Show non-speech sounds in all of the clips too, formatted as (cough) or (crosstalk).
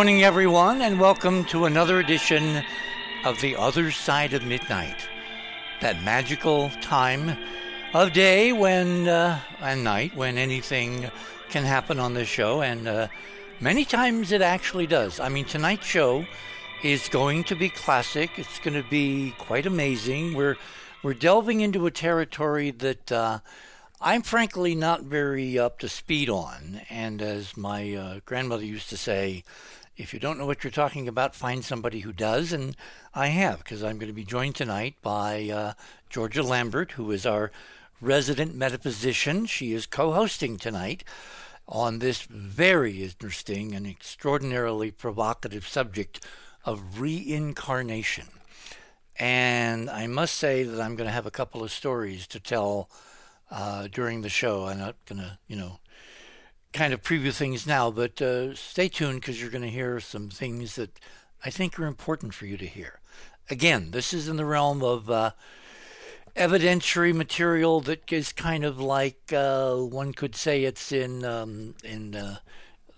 morning, everyone, and welcome to another edition of The Other Side of Midnight. That magical time of day when, uh, and night, when anything can happen on this show, and uh, many times it actually does. I mean, tonight's show is going to be classic. It's going to be quite amazing. We're we're delving into a territory that uh, I'm frankly not very up to speed on. And as my uh, grandmother used to say, if you don't know what you're talking about, find somebody who does. And I have, because I'm going to be joined tonight by uh, Georgia Lambert, who is our resident metaphysician. She is co hosting tonight on this very interesting and extraordinarily provocative subject of reincarnation. And I must say that I'm going to have a couple of stories to tell uh, during the show. I'm not going to, you know, kind of preview things now, but uh, stay tuned because you're going to hear some things that I think are important for you to hear. Again, this is in the realm of uh, evidentiary material that is kind of like uh, one could say it's in um, in uh,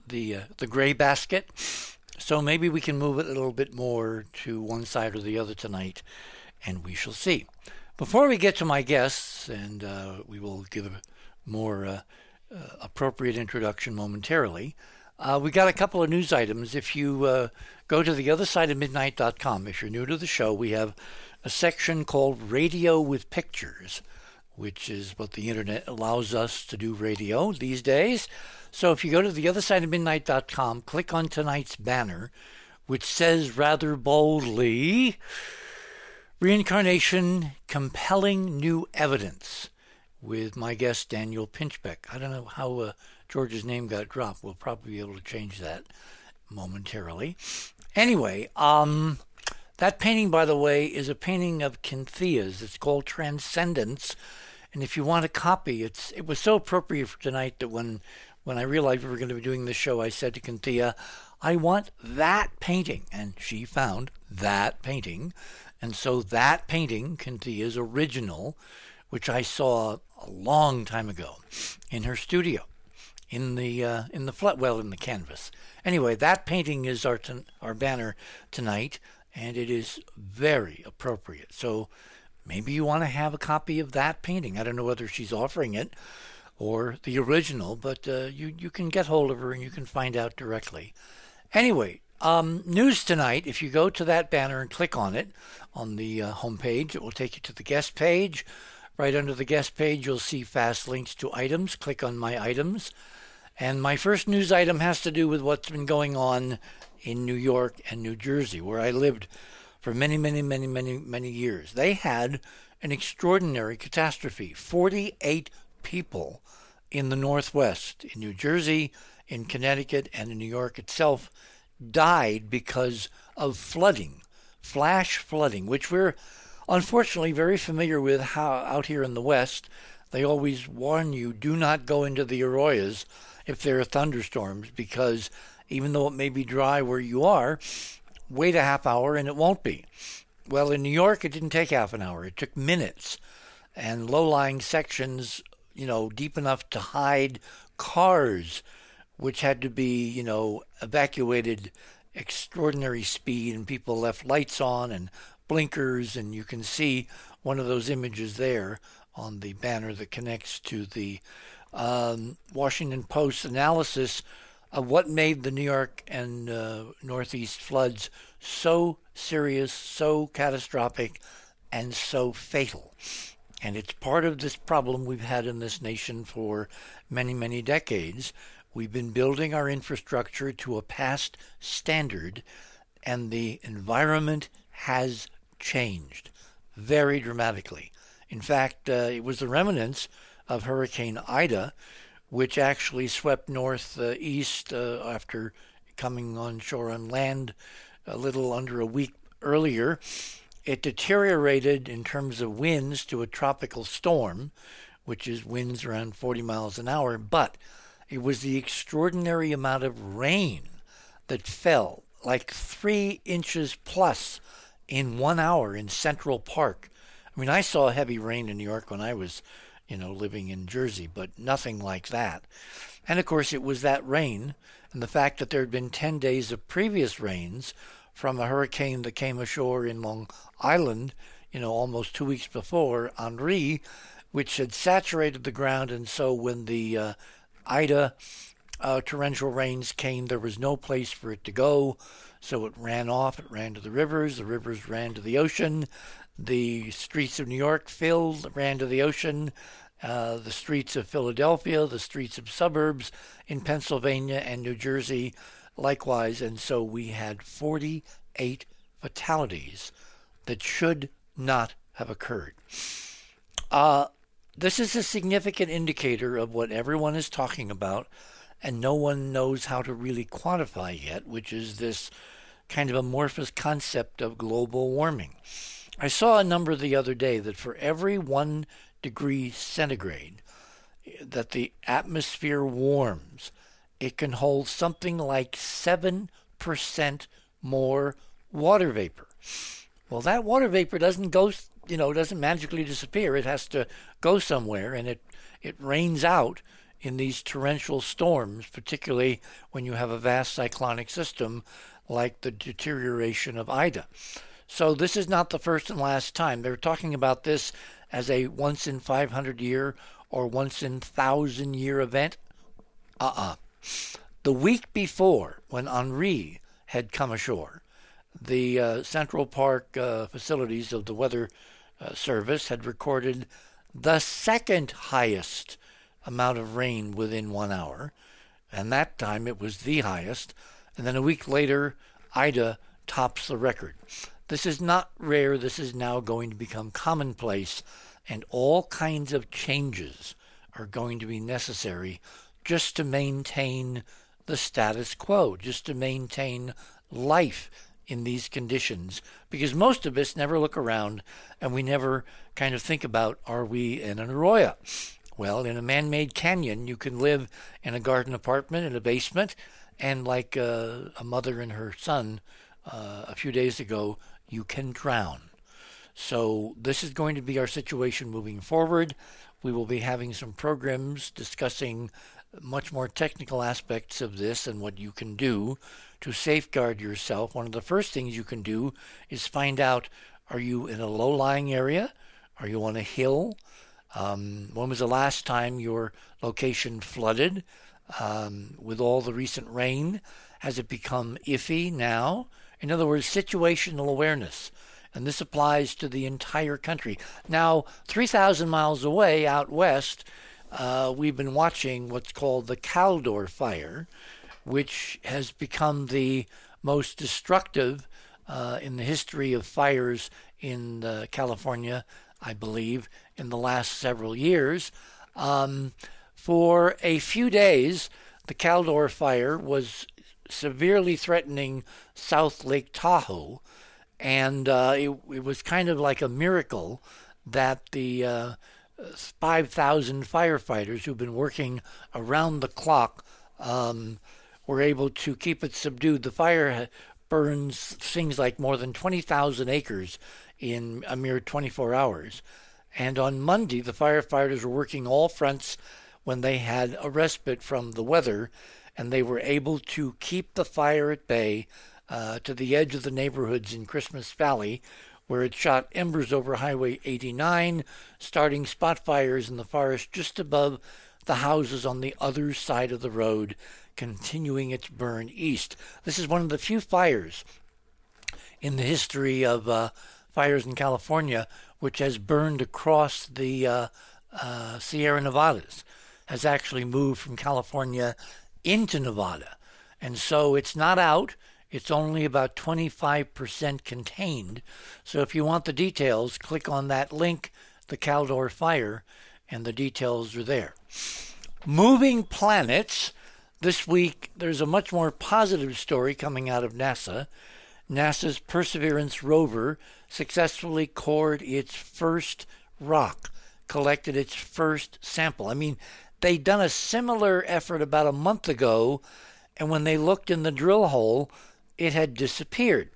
the uh, the gray basket. So maybe we can move it a little bit more to one side or the other tonight, and we shall see. Before we get to my guests, and uh, we will give more uh, appropriate introduction momentarily, uh, we got a couple of news items. If you uh, go to the other side of midnight.com, if you're new to the show, we have a section called Radio with Pictures, which is what the internet allows us to do radio these days. So if you go to the other side of midnight.com, click on tonight's banner, which says rather boldly, Reincarnation Compelling New Evidence with my guest Daniel Pinchbeck. I don't know how uh, George's name got dropped. We'll probably be able to change that momentarily. Anyway, um, that painting, by the way, is a painting of Cynthia's. It's called Transcendence. And if you want a copy, it's it was so appropriate for tonight that when when I realized we were going to be doing this show, I said to Cynthia, I want that painting. And she found that painting. And so that painting, Cynthia's original, which I saw a long time ago in her studio, in the uh, in the flat, well, in the canvas. Anyway, that painting is our ton- our banner tonight, and it is very appropriate. So maybe you want to have a copy of that painting. I don't know whether she's offering it or the original, but uh, you you can get hold of her and you can find out directly. Anyway, um, news tonight. If you go to that banner and click on it on the uh, homepage, it will take you to the guest page. Right under the guest page, you'll see fast links to items. Click on my items. And my first news item has to do with what's been going on in New York and New Jersey, where I lived for many, many, many, many, many years. They had an extraordinary catastrophe 48 people in the Northwest, in New Jersey, in Connecticut, and in New York itself died because of flooding, flash flooding, which we're unfortunately very familiar with how out here in the West. They always warn you do not go into the arroyos if there are thunderstorms because even though it may be dry where you are, wait a half hour and it won't be. Well, in New York, it didn't take half an hour, it took minutes. And low lying sections, you know, deep enough to hide cars which had to be, you know, evacuated extraordinary speed, and people left lights on and blinkers, and you can see one of those images there on the banner that connects to the um, Washington Post analysis of what made the New York and uh, Northeast floods so serious, so catastrophic, and so fatal. And it's part of this problem we've had in this nation for many, many decades, We've been building our infrastructure to a past standard, and the environment has changed very dramatically. In fact, uh, it was the remnants of Hurricane Ida, which actually swept northeast uh, after coming on shore on land a little under a week earlier. It deteriorated in terms of winds to a tropical storm, which is winds around 40 miles an hour, but it was the extraordinary amount of rain that fell, like three inches plus in one hour in Central Park. I mean, I saw heavy rain in New York when I was, you know, living in Jersey, but nothing like that. And of course, it was that rain and the fact that there had been 10 days of previous rains from a hurricane that came ashore in Long Island, you know, almost two weeks before, Henri, which had saturated the ground. And so when the uh, Ida uh, torrential rains came, there was no place for it to go. So it ran off, it ran to the rivers, the rivers ran to the ocean, the streets of New York filled, ran to the ocean, uh, the streets of Philadelphia, the streets of suburbs in Pennsylvania and New Jersey likewise. And so we had 48 fatalities that should not have occurred. Uh, this is a significant indicator of what everyone is talking about, and no one knows how to really quantify yet, which is this kind of amorphous concept of global warming. I saw a number the other day that for every one degree centigrade that the atmosphere warms, it can hold something like 7% more water vapor. Well, that water vapor doesn't go, you know, doesn't magically disappear. It has to go somewhere and it, it rains out in these torrential storms, particularly when you have a vast cyclonic system like the deterioration of Ida. So this is not the first and last time. They're talking about this as a once in 500 year or once in 1,000 year event. Uh uh-uh. uh The week before, when Henri had come ashore, the uh, Central Park uh, facilities of the Weather uh, Service had recorded the second highest amount of rain within one hour. And that time it was the highest. And then a week later, Ida tops the record. This is not rare. This is now going to become commonplace, and all kinds of changes are going to be necessary just to maintain the status quo, just to maintain life in these conditions. Because most of us never look around and we never kind of think about are we in an arroyo? Well, in a man made canyon, you can live in a garden apartment in a basement, and like uh, a mother and her son uh, a few days ago, you can drown. So, this is going to be our situation moving forward. We will be having some programs discussing much more technical aspects of this and what you can do to safeguard yourself. One of the first things you can do is find out are you in a low lying area? Are you on a hill? Um, when was the last time your location flooded? Um, with all the recent rain, has it become iffy now? In other words, situational awareness. And this applies to the entire country. Now, 3,000 miles away out west, uh, we've been watching what's called the Caldor fire, which has become the most destructive uh, in the history of fires in uh, California, I believe, in the last several years. Um, for a few days, the Caldor fire was severely threatening South Lake Tahoe. And uh, it, it, was kind of like a miracle that the uh, 5,000 firefighters who've been working around the clock um, were able to keep it subdued. The fire burns things like more than 20,000 acres in a mere 24 hours. And on Monday, the firefighters were working all fronts when they had a respite from the weather and they were able to keep the fire at bay uh, to the edge of the neighborhoods in Christmas Valley, where it shot embers over Highway 89, starting spot fires in the forest just above the houses on the other side of the road, continuing its burn east. This is one of the few fires in the history of uh, fires in California which has burned across the uh, uh Sierra Nevadas, has actually moved from California into Nevada. And so it's not out. It's only about 25% contained. So if you want the details, click on that link, the Caldor Fire, and the details are there. Moving planets. This week, there's a much more positive story coming out of NASA. NASA's Perseverance rover successfully cored its first rock, collected its first sample. I mean, they'd done a similar effort about a month ago, and when they looked in the drill hole, it had disappeared.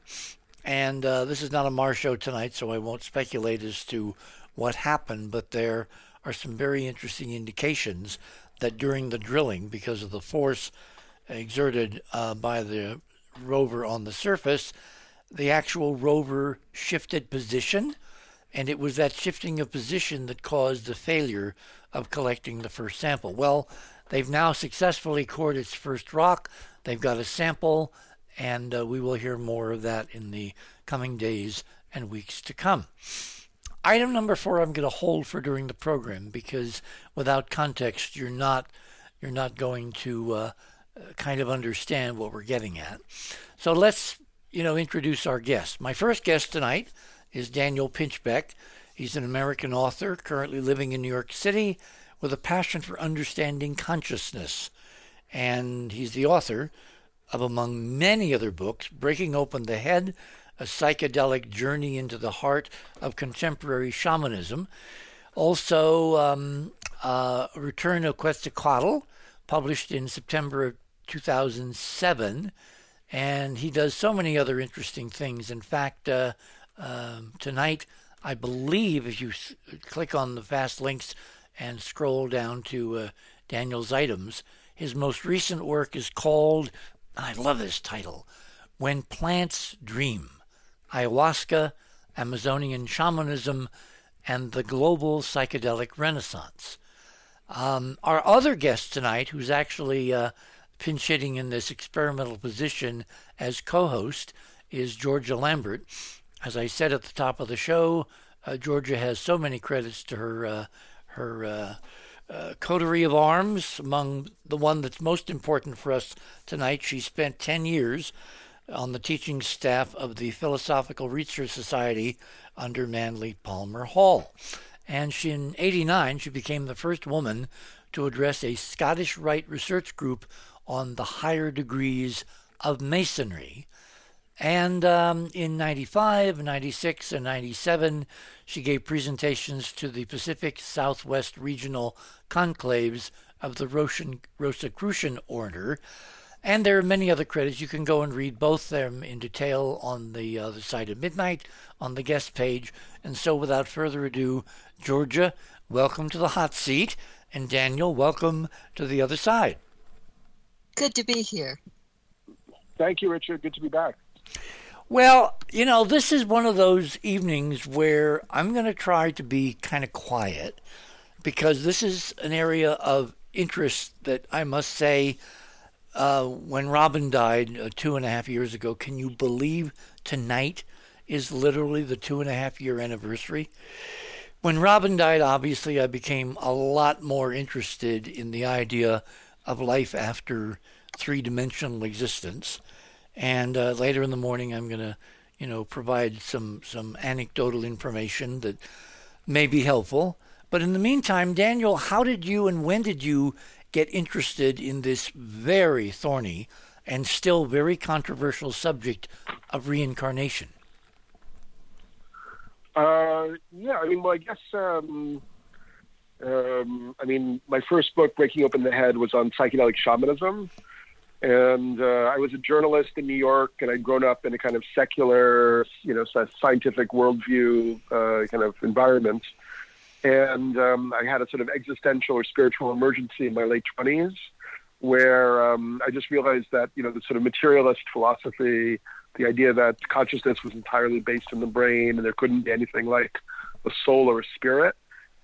And uh, this is not a Mars show tonight, so I won't speculate as to what happened, but there are some very interesting indications that during the drilling, because of the force exerted uh, by the rover on the surface, the actual rover shifted position, and it was that shifting of position that caused the failure of collecting the first sample. Well, they've now successfully cored its first rock. They've got a sample, and uh, we will hear more of that in the coming days and weeks to come. Item number four, I'm going to hold for during the program because without context, you're not you're not going to uh, kind of understand what we're getting at. So let's you know introduce our guest. My first guest tonight is Daniel Pinchbeck. He's an American author currently living in New York City with a passion for understanding consciousness, and he's the author of, among many other books, Breaking Open the Head a psychedelic journey into the heart of contemporary shamanism. Also, um, uh, Return of Quetzalcoatl, published in September of 2007. And he does so many other interesting things. In fact, uh, uh, tonight, I believe if you s- click on the fast links and scroll down to uh, Daniel's items, his most recent work is called, I love this title, When Plants Dream ayahuasca, Amazonian shamanism, and the global psychedelic renaissance. Um, our other guest tonight, who's actually uh, pinch hitting in this experimental position as co host, is Georgia Lambert. As I said at the top of the show, uh, Georgia has so many credits to her uh, her uh, uh, coterie of arms. Among the one that's most important for us tonight, she spent 10 years on the teaching staff of the Philosophical Research Society under Manly Palmer Hall. And she, in 89, she became the first woman to address a Scottish Rite research group on the higher degrees of Masonry. And um, in 95, 96, and 97, she gave presentations to the Pacific Southwest Regional Conclaves of the Rosicrucian Order, and there are many other credits. You can go and read both them in detail on the other side of midnight on the guest page. And so, without further ado, Georgia, welcome to the hot seat. And Daniel, welcome to the other side. Good to be here. Thank you, Richard. Good to be back. Well, you know, this is one of those evenings where I'm going to try to be kind of quiet because this is an area of interest that I must say uh, when Robin died uh, two and a half years ago, can you believe tonight is literally the two and a half year anniversary? When Robin died, obviously, I became a lot more interested in the idea of life after three dimensional existence. And uh, later in the morning, I'm going to, you know, provide some, some anecdotal information that may be helpful. But in the meantime, Daniel, how did you and when did you get interested in this very thorny and still very controversial subject of reincarnation? Uh, yeah, I mean, well, I guess, um, um, I mean, my first book, Breaking Open the Head, was on psychedelic shamanism. And uh, I was a journalist in New York, and I'd grown up in a kind of secular, you know, scientific worldview uh, kind of environment and um, I had a sort of existential or spiritual emergency in my late twenties, where um, I just realized that you know the sort of materialist philosophy, the idea that consciousness was entirely based in the brain and there couldn't be anything like a soul or a spirit,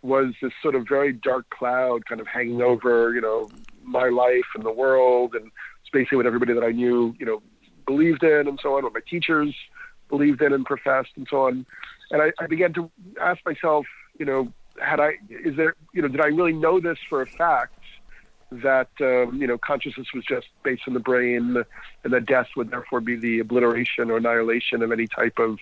was this sort of very dark cloud kind of hanging over you know my life and the world, and basically what everybody that I knew you know believed in and so on, what my teachers believed in and professed and so on. And I, I began to ask myself, you know, had I is there you know did I really know this for a fact that um, you know consciousness was just based in the brain and that death would therefore be the obliteration or annihilation of any type of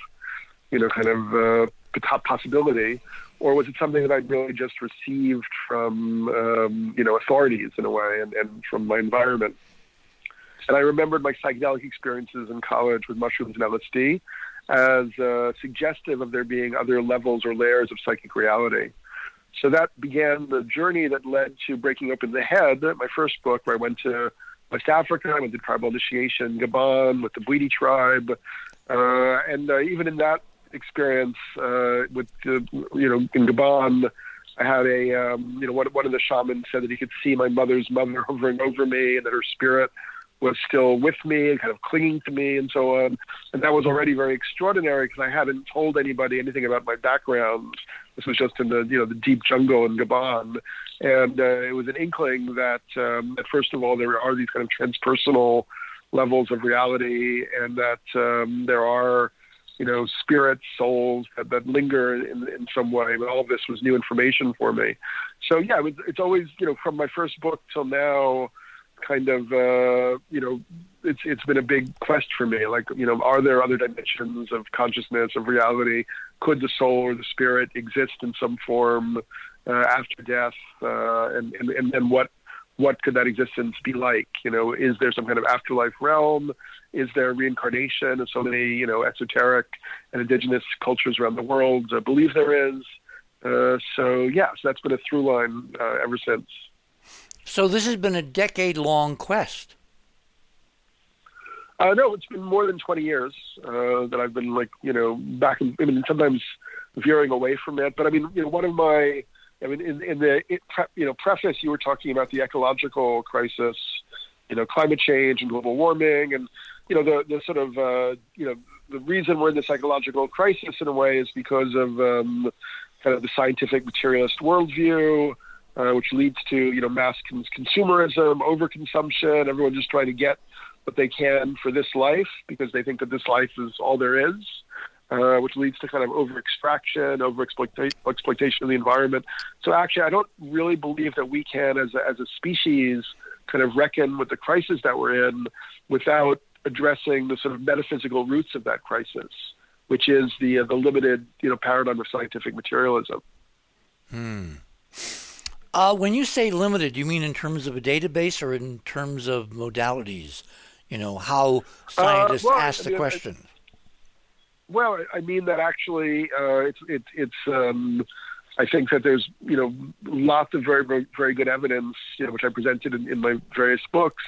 you know kind of uh, possibility or was it something that I'd really just received from um, you know authorities in a way and, and from my environment and I remembered my psychedelic experiences in college with mushrooms and LSD as uh, suggestive of there being other levels or layers of psychic reality. So that began the journey that led to Breaking Open the Head, my first book, where I went to West Africa, I went to tribal initiation, Gabon, with the Bwiti tribe. Uh, and uh, even in that experience uh, with, you know, in Gabon, I had a, um, you know, one, one of the shamans said that he could see my mother's mother (laughs) hovering over me and that her spirit was still with me and kind of clinging to me and so on. And that was already very extraordinary because I hadn't told anybody anything about my background. This was just in the, you know, the deep jungle in Gabon. And uh, it was an inkling that, um, that, first of all, there are these kind of transpersonal levels of reality and that um, there are, you know, spirits, souls that, that linger in, in some way. All of this was new information for me. So, yeah, it it's always, you know, from my first book till now, kind of, uh, you know, it's it's been a big quest for me. Like, you know, are there other dimensions of consciousness, of reality? Could the soul or the spirit exist in some form uh, after death? Uh, and, and, and then what what could that existence be like? You know, is there some kind of afterlife realm? Is there reincarnation? And so many, you know, esoteric and indigenous cultures around the world uh, believe there is. Uh, so, yeah, so that's been a through line uh, ever since. So, this has been a decade long quest. Uh, no, it's been more than 20 years uh, that I've been, like, you know, back and I mean, sometimes veering away from it. But I mean, you know, one of my, I mean, in, in the it, you know preface, you were talking about the ecological crisis, you know, climate change and global warming, and you know the the sort of uh, you know the reason we're in this ecological crisis in a way is because of um, kind of the scientific materialist worldview, uh, which leads to you know mass consumerism, overconsumption, everyone just trying to get what they can for this life because they think that this life is all there is uh, which leads to kind of over extraction, over exploitation of the environment. So actually, I don't really believe that we can, as a, as a species, kind of reckon with the crisis that we're in without addressing the sort of metaphysical roots of that crisis, which is the uh, the limited you know paradigm of scientific materialism. Hmm. Uh, when you say limited, you mean in terms of a database or in terms of modalities? You know how scientists uh, well, ask the question. Well, I mean that actually, uh, it's it's it's. Um, I think that there's you know lots of very very, very good evidence, you know, which I presented in, in my various books,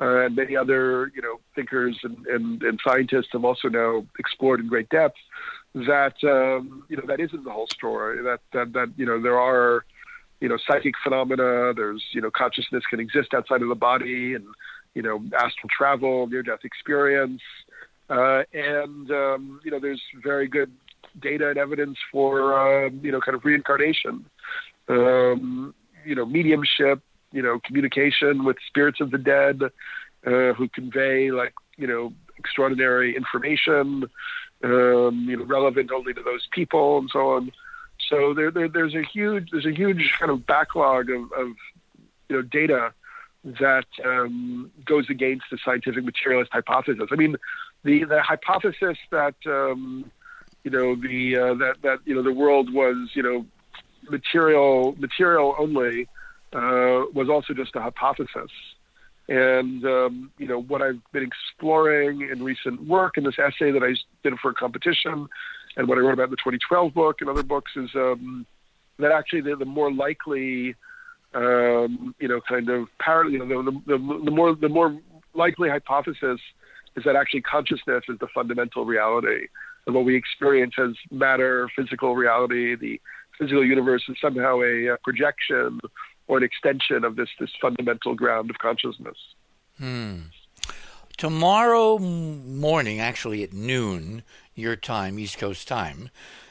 uh, and many other you know thinkers and, and, and scientists have also now explored in great depth that um, you know that isn't the whole story. That that that you know there are you know psychic phenomena. There's you know consciousness can exist outside of the body, and you know astral travel, near death experience. Uh, and um, you know, there's very good data and evidence for uh, you know kind of reincarnation, um, you know, mediumship, you know, communication with spirits of the dead uh, who convey like you know extraordinary information, um, you know, relevant only to those people and so on. So there, there, there's a huge there's a huge kind of backlog of, of you know data that um, goes against the scientific materialist hypothesis. I mean, the the hypothesis that um, you know the uh, that that you know the world was you know material material only uh, was also just a hypothesis. And um, you know what I've been exploring in recent work in this essay that I did for a competition, and what I wrote about in the 2012 book and other books is um, that actually the, the more likely, um, you know, kind of par- you know, the, the, the more the more likely hypothesis is that actually consciousness is the fundamental reality. And what we experience as matter, physical reality, the physical universe is somehow a, a projection or an extension of this, this fundamental ground of consciousness. Hmm. Tomorrow morning, actually at noon, your time, East Coast time,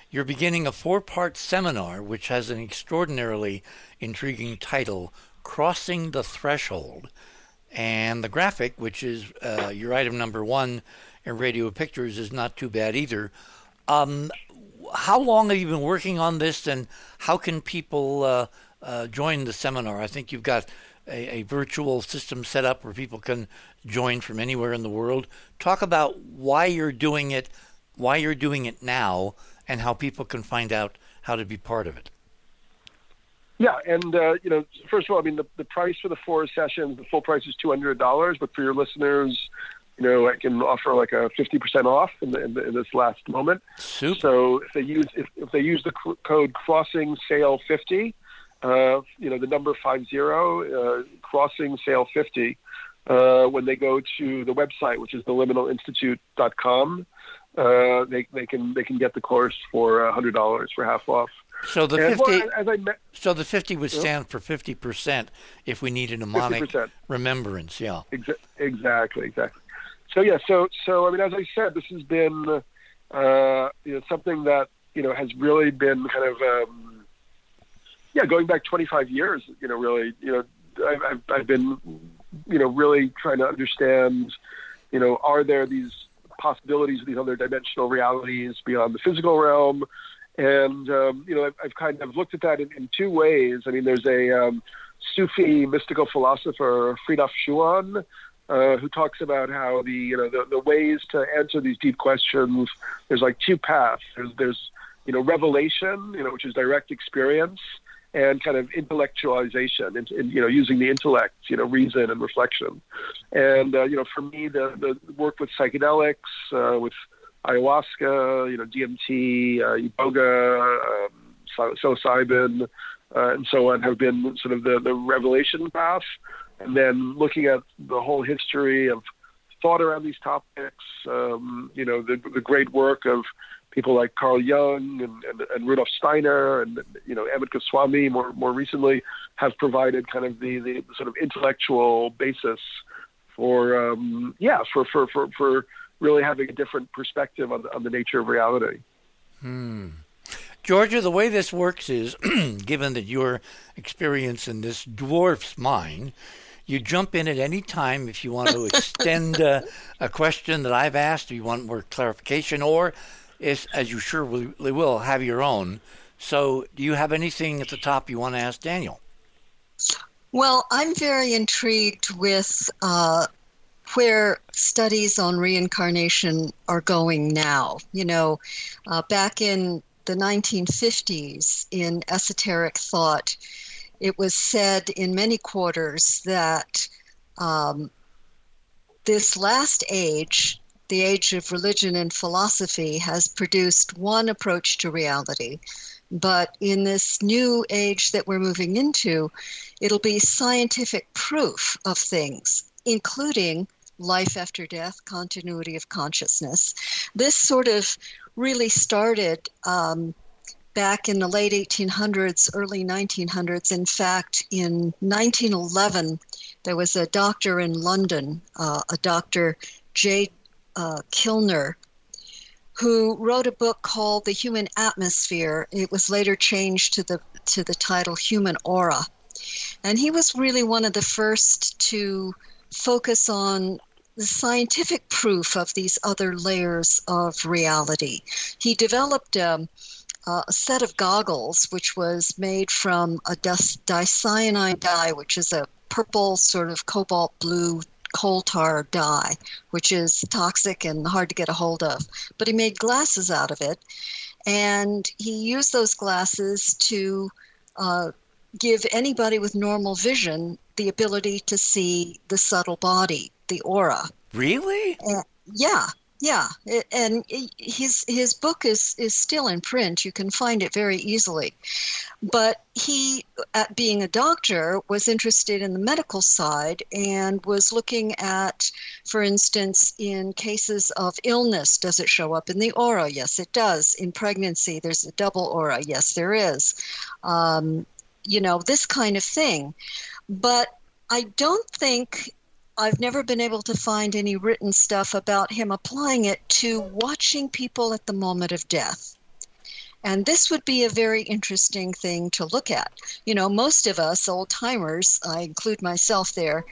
you're beginning a four part seminar which has an extraordinarily intriguing title Crossing the Threshold. And the graphic, which is uh, your item number one in Radio Pictures, is not too bad either. Um, how long have you been working on this, and how can people uh, uh, join the seminar? I think you've got a, a, virtual system set up where people can join from anywhere in the world. Talk about why you're doing it, why you're doing it now, and how people can find out how to be part of it. Yeah, and uh, you know, first of all, I mean, the, the price for the four sessions, the full price is two hundred dollars, but for your listeners, you know, I can offer like a fifty percent off in, the, in, the, in, this last moment. Super. So if they use if, if they use the code Crossing Sale fifty, uh, you know, the number five zero, uh, Crossing Sale fifty, uh, when they go to the website, which is theliminalinstitute.com, uh, they they can they can get the course for hundred dollars for half off. So the And, 50 well, as I so the 50 would stand for 50% if we need a mnemonic 50%. remembrance, yeah. Exa- exactly, exactly. So yeah, so so I mean, as I said, this has been uh, you know something that you know has really been kind of um, yeah going back 25 years. You know, really, you know, I've, I've I've been you know really trying to understand you know are there these possibilities of these other dimensional realities beyond the physical realm and um, you know I've, I've kind of looked at that in, in two ways. I mean there's a um, sufi mystical philosopher Frithjof Schuon uh, who talks about how the you know the, the ways to answer these deep questions there's like two paths. There's there's you know revelation you know which is direct experience and kind of intellectualization and, and you know using the intellect you know reason and reflection. And uh, you know for me the the work with psychedelics uh, with ayahuasca you know DMT uh, iboga um, psilocybin uh, and so on have been sort of the the revelation path. And then looking at the whole history of thought around these topics um, you know the the great work of people like Carl Jung and, and, and Rudolf Steiner and you know Amit Goswami more more recently have provided kind of the, the sort of intellectual basis for um, yeah for, for, for, for really having a different perspective on, on the nature of reality. Georgia, the way this works is, (clears throat) given that your experience in this dwarfs mine, you jump in at any time if you want to (laughs) extend uh, a question that I've asked, or you want more clarification, or if, as you surely will, have your own. So, do you have anything at the top you want to ask Daniel? Well, I'm very intrigued with uh, where studies on reincarnation are going now. You know, uh, back in the 1950s, in esoteric thought, it was said in many quarters that um, this last age, the age of religion and philosophy, has produced one approach to reality. But in this new age that we're moving into, it'll be scientific proof of things, including life after death, continuity of consciousness. This sort of really started um, back in the late 1800s, early 1900s. In fact, in 1911, there was a doctor in London, uh, a Dr. J. Uh, Kilner, who wrote a book called The Human Atmosphere. It was later changed to the to the title Human Aura. And he was really one of the first to focus on the scientific proof of these other layers of reality. He developed um, a set of goggles which was made from a dicyanin dye, which is a purple sort of cobalt blue coal tar dye, which is toxic and hard to get a hold of. But he made glasses out of it, and he used those glasses to uh, give anybody with normal vision the ability to see the subtle body, the aura. Really? Yeah, yeah, it, and his his book is is still in print. You can find it very easily. But he, at being a doctor, was interested in the medical side and was looking at, for instance, in cases of illness, does it show up in the aura? Yes, it does. In pregnancy, there's a double aura. Yes, there is. Um, you know, this kind of thing. But I don't think I've never been able to find any written stuff about him applying it to watching people at the moment of death. And this would be a very interesting thing to look at. You know, most of us old timers, I include myself there,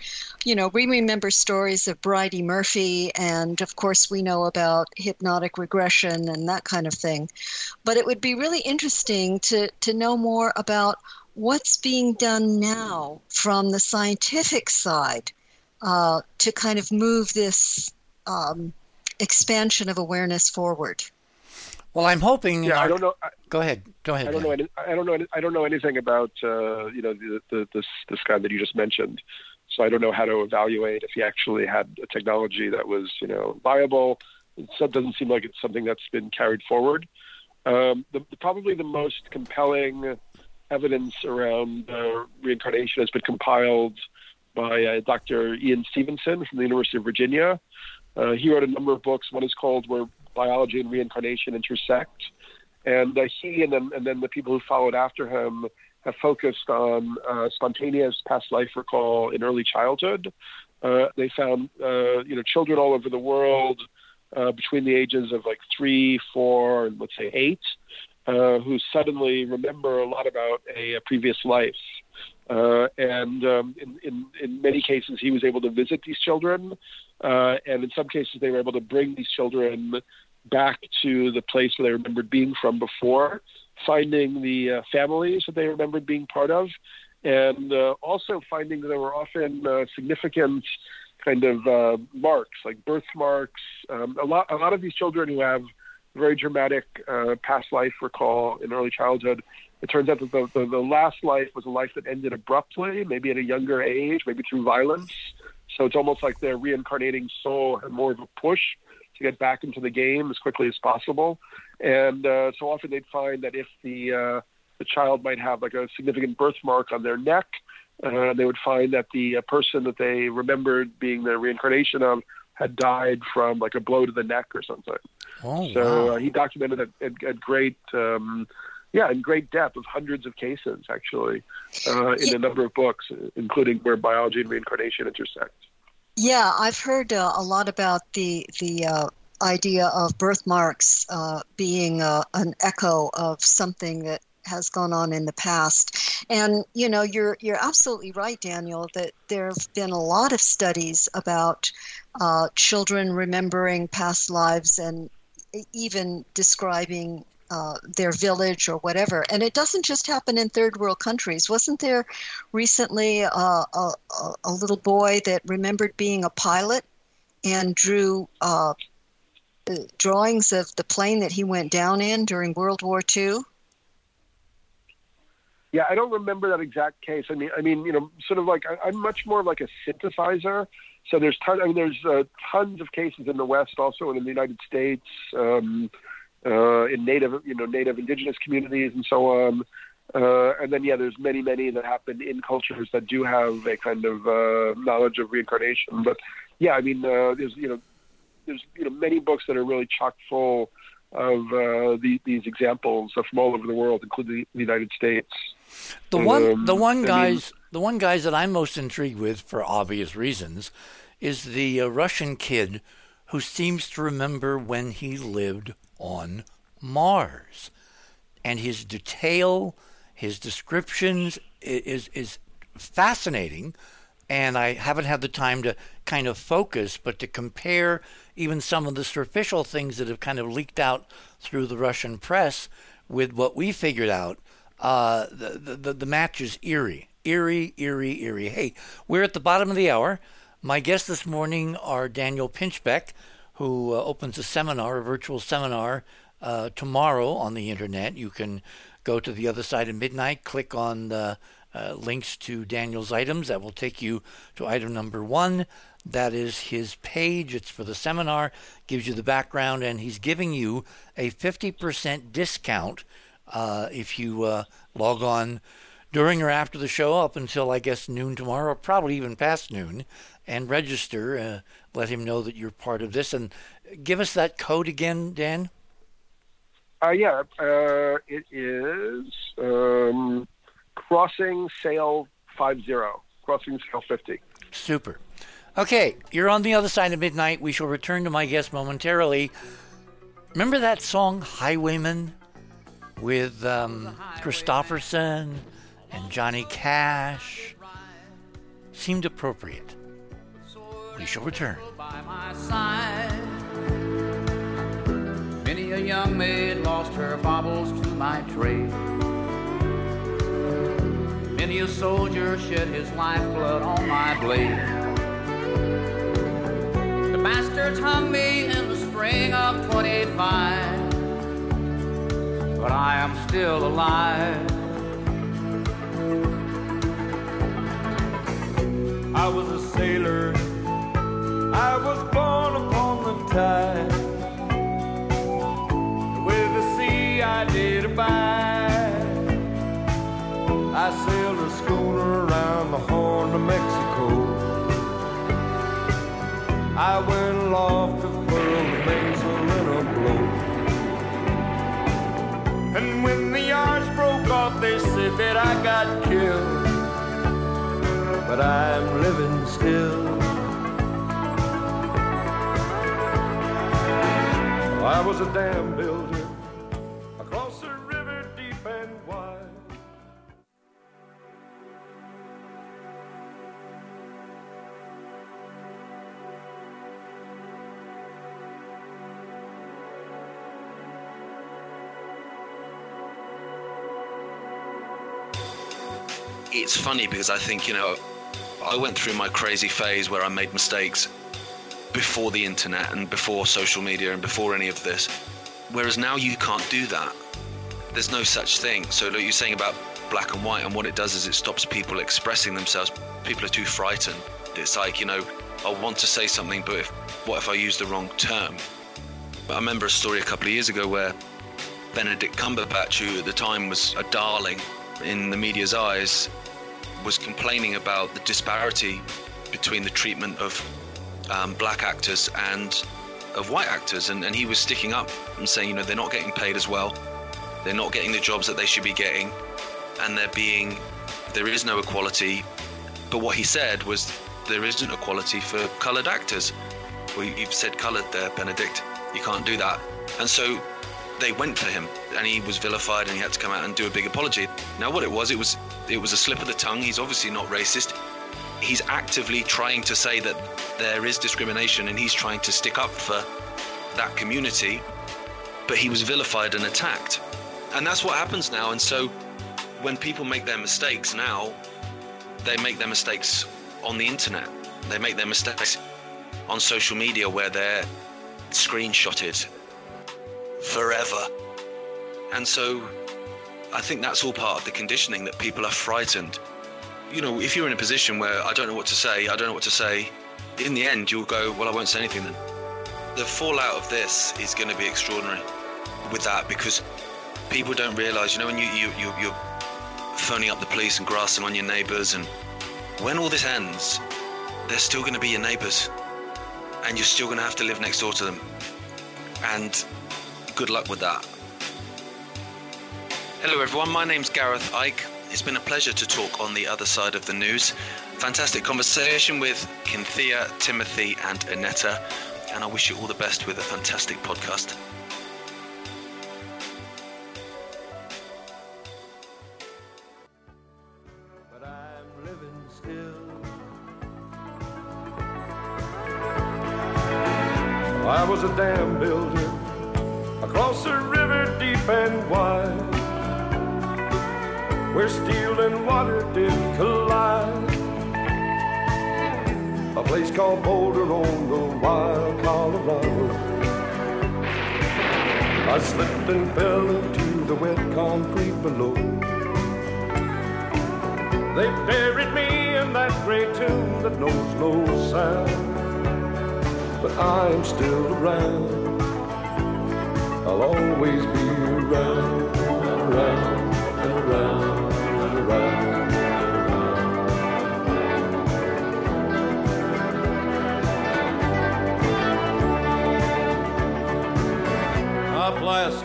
you know, we remember stories of Bridey Murphy, and of course, we know about hypnotic regression and that kind of thing. But it would be really interesting to, to know more about what's being done now from the scientific side uh, to kind of move this um, expansion of awareness forward. Well, I'm hoping. Yeah, our... I don't know. I, Go ahead. Go ahead. I don't know. Any, I don't know. Any, I don't know anything about uh, you know the, the, this this guy that you just mentioned. So I don't know how to evaluate if he actually had a technology that was you know viable. It doesn't seem like it's something that's been carried forward. Um, the, the, probably the most compelling evidence around uh, reincarnation has been compiled by uh, Dr. Ian Stevenson from the University of Virginia. Uh, he wrote a number of books. One is called Where Biology and Reincarnation Intersect. And uh, he and then and then the people who followed after him have focused on uh, spontaneous past life recall in early childhood. Uh, they found uh, you know children all over the world between the ages of like three, four, and let's say eight, who suddenly remember a lot about a, a previous life. Uh, and um, in, in, in many cases, he was able to visit these children, uh, and in some cases, they were able to bring these children back to the place where they remembered being from before, finding the uh, families that they remembered being part of, and uh, also finding that there were often uh, significant kind of uh, marks, like birthmarks. Um, a lot, a lot of these children who have very dramatic past life recall in early childhood. It turns out that the, the, the last life was a life that ended abruptly, maybe at a younger age, maybe through violence. So it's almost like their reincarnating soul had more of a push to get back into the game as quickly as possible. And uh, so often they'd find that if the uh, the child might have like a significant birthmark on their neck, uh, they would find that the uh, person that they remembered being the reincarnation of had died from like a blow to the neck or something. Oh, so wow. uh, he documented it at, at great, um, yeah, in great depth of hundreds of cases actually, uh, in a number of books, including where biology and reincarnation intersect. Yeah, I've heard uh, a lot about the the uh, idea of birthmarks uh, being uh, an echo of something that has gone on in the past. And you know, you're you're absolutely right, Daniel, that there have been a lot of studies about uh, children remembering past lives and even describing uh, their village or whatever. And it doesn't just happen in third world countries. Wasn't there recently uh, a, a, little boy that remembered being a pilot and drew uh, drawings of the plane that he went down in during World War II? Yeah, I don't remember that exact case. I mean, I mean, you know, sort of like I, am much more like a synthesizer. So there's ton, I mean, there's uh, tons of cases in the West, also and in the United States, um, uh, in native, you know, native indigenous communities and so on. Uh, and then, yeah, there's many, many that happen in cultures that do have a kind of uh, knowledge of reincarnation. But yeah, I mean, uh, there's you know, there's you know many books that are really chock full of uh, the, these examples from all over the world, including the United States. The one, um, the one guys, mean, the one guys that I'm most intrigued with, for obvious reasons, is the uh, Russian kid who seems to remember when he lived on Mars, and his detail, his descriptions is is fascinating. And I haven't had the time to kind of focus, but to compare even some of the superficial things that have kind of leaked out through the Russian press with what we figured out uh, the, the, the match is eerie, eerie, eerie, eerie. Hey, we're at the bottom of the hour. My guests this morning are Daniel Pinchbeck, who uh, opens a seminar, a virtual seminar, uh, tomorrow on the internet. You can go to the other side of midnight, click on the uh, links to Daniel's items. That will take you to item number one. That is his page. It's for the seminar, gives you the background, and he's giving you a 50% discount uh, if you uh, log on during or after the show up until I guess noon tomorrow, or probably even past noon, and register. Let him know that you're part of this, and give us that code again, Dan. Uh, yeah, uh, it is um, crossing sale five zero, crossing sale fifty. Super. Okay, you're on the other side of midnight. We shall return to my guest momentarily. Remember that song, Highwayman? with um, Kristofferson and Johnny Cash seemed appropriate. We shall return. Many a young maid lost her baubles to my trade. Many a soldier shed his lifeblood on my blade. The bastards hung me in the spring of 25 but I am still alive. I was a sailor, I was born upon the tide. With the sea I did abide. I sailed a schooner around the Horn of Mexico. I went aloft to furl the mainsail blow. And when the yards broke off, they said that I got killed. But I'm living still. I was a dam builder across a river deep and wide. it's funny because I think, you know, I went through my crazy phase where I made mistakes before the internet and before social media and before any of this. Whereas now you can't do that. There's no such thing. So, like you're saying about black and white, and what it does is it stops people expressing themselves. People are too frightened. It's like, you know, I want to say something, but if, what if I use the wrong term? I remember a story a couple of years ago where Benedict Cumberbatch, who at the time was a darling in the media's eyes, was complaining about the disparity between the treatment of um, black actors and of white actors. And, and he was sticking up and saying, you know, they're not getting paid as well, they're not getting the jobs that they should be getting, and they're being, there is no equality. But what he said was, there isn't equality for coloured actors. Well, you've said coloured there, Benedict. You can't do that. And so they went for him and he was vilified and he had to come out and do a big apology. Now what it was, it was it was a slip of the tongue. He's obviously not racist. He's actively trying to say that there is discrimination and he's trying to stick up for that community, but he was vilified and attacked. And that's what happens now. And so when people make their mistakes now, they make their mistakes on the internet. They make their mistakes on social media where they're screenshotted forever. And so I think that's all part of the conditioning that people are frightened. You know, if you're in a position where I don't know what to say, I don't know what to say, in the end you'll go, well, I won't say anything then. The fallout of this is going to be extraordinary with that because people don't realize, you know, when you, you, you, you're phoning up the police and grassing on your neighbors, and when all this ends, they're still going to be your neighbors and you're still going to have to live next door to them. And good luck with that. Hello, everyone. My name's Gareth Icke. It's been a pleasure to talk on the other side of the news. Fantastic conversation with Cynthia, Timothy, and Annetta. And I wish you all the best with a fantastic podcast. Called Boulder on the wild Colorado. I slipped and fell into the wet concrete below. They buried me in that gray tomb that knows no sound. But I'm still around. I'll always be around around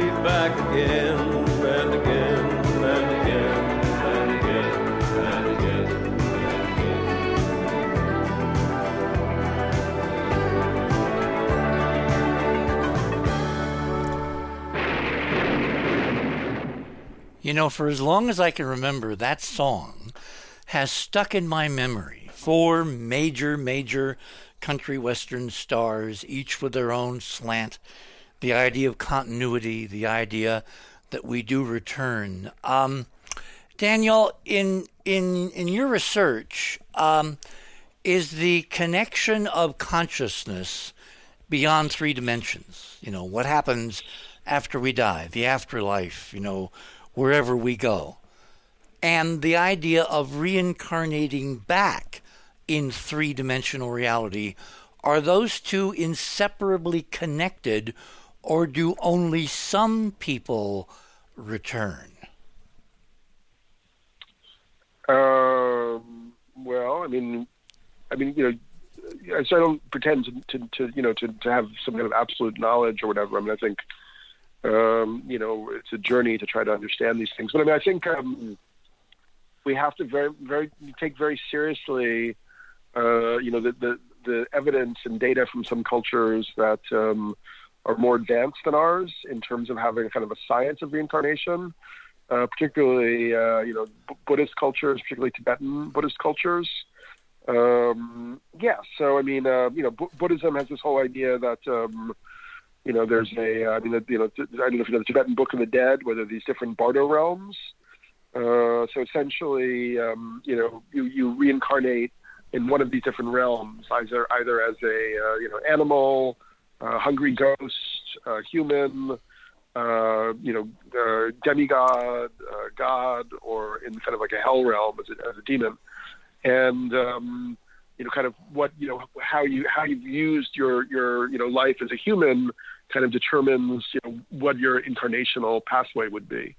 Be back again and again. And again. You know, for as long as I can remember, that song has stuck in my memory. Four major, major country western stars, each with their own slant. The idea of continuity, the idea that we do return. Um, Daniel, in in in your research, um, is the connection of consciousness beyond three dimensions? You know, what happens after we die, the afterlife, you know, wherever we go, and the idea of reincarnating back in three dimensional reality, are those two inseparably connected, or do only some people return? Um, well, I mean, I mean, you know, so I don't pretend to, to, to, you know, to, to have some kind of absolute knowledge or whatever. I mean, I think, um, you know, it's a journey to try to understand these things. But I mean, I think um, we have to very, very take very seriously, uh, you know, the, the the evidence and data from some cultures that um, are more advanced than ours in terms of having kind of a science of reincarnation uh, particularly uh, you know B- Buddhist cultures, particularly Tibetan Buddhist cultures. Um, yeah, so I mean, uh, you know, B- Buddhism has this whole idea that um, you know there's a I mean, you know, I don't know if you know the Tibetan Book of the Dead, where there are these different bardo realms. Uh, so essentially, um, you know, you, you reincarnate in one of these different realms, either either as a uh, you know animal, uh, hungry ghost, uh, human, uh, you know, uh, demigod, uh, god, or in kind of like a hell realm as a, as a demon, and um, you know, kind of what you know, how you how you've used your your you know life as a human kind of determines you know what your incarnational pathway would be.